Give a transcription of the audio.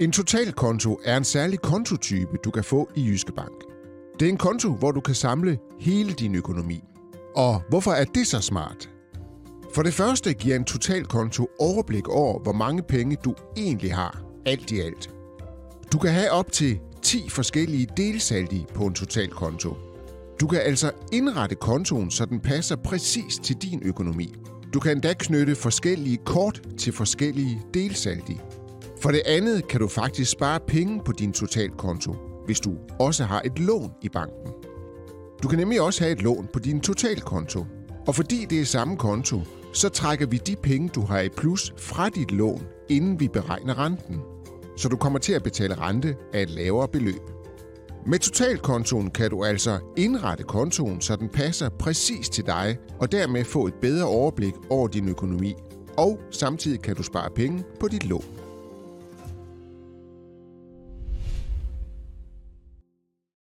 En totalkonto er en særlig kontotype, du kan få i Jyske Bank. Det er en konto, hvor du kan samle hele din økonomi. Og hvorfor er det så smart? For det første giver en totalkonto overblik over, hvor mange penge du egentlig har, alt i alt. Du kan have op til 10 forskellige delsaldi på en totalkonto. Du kan altså indrette kontoen, så den passer præcis til din økonomi. Du kan endda knytte forskellige kort til forskellige delsaldi. For det andet kan du faktisk spare penge på din totalkonto, hvis du også har et lån i banken. Du kan nemlig også have et lån på din totalkonto. Og fordi det er samme konto, så trækker vi de penge, du har i plus fra dit lån, inden vi beregner renten. Så du kommer til at betale rente af et lavere beløb. Med totalkontoen kan du altså indrette kontoen, så den passer præcis til dig, og dermed få et bedre overblik over din økonomi. Og samtidig kan du spare penge på dit lån.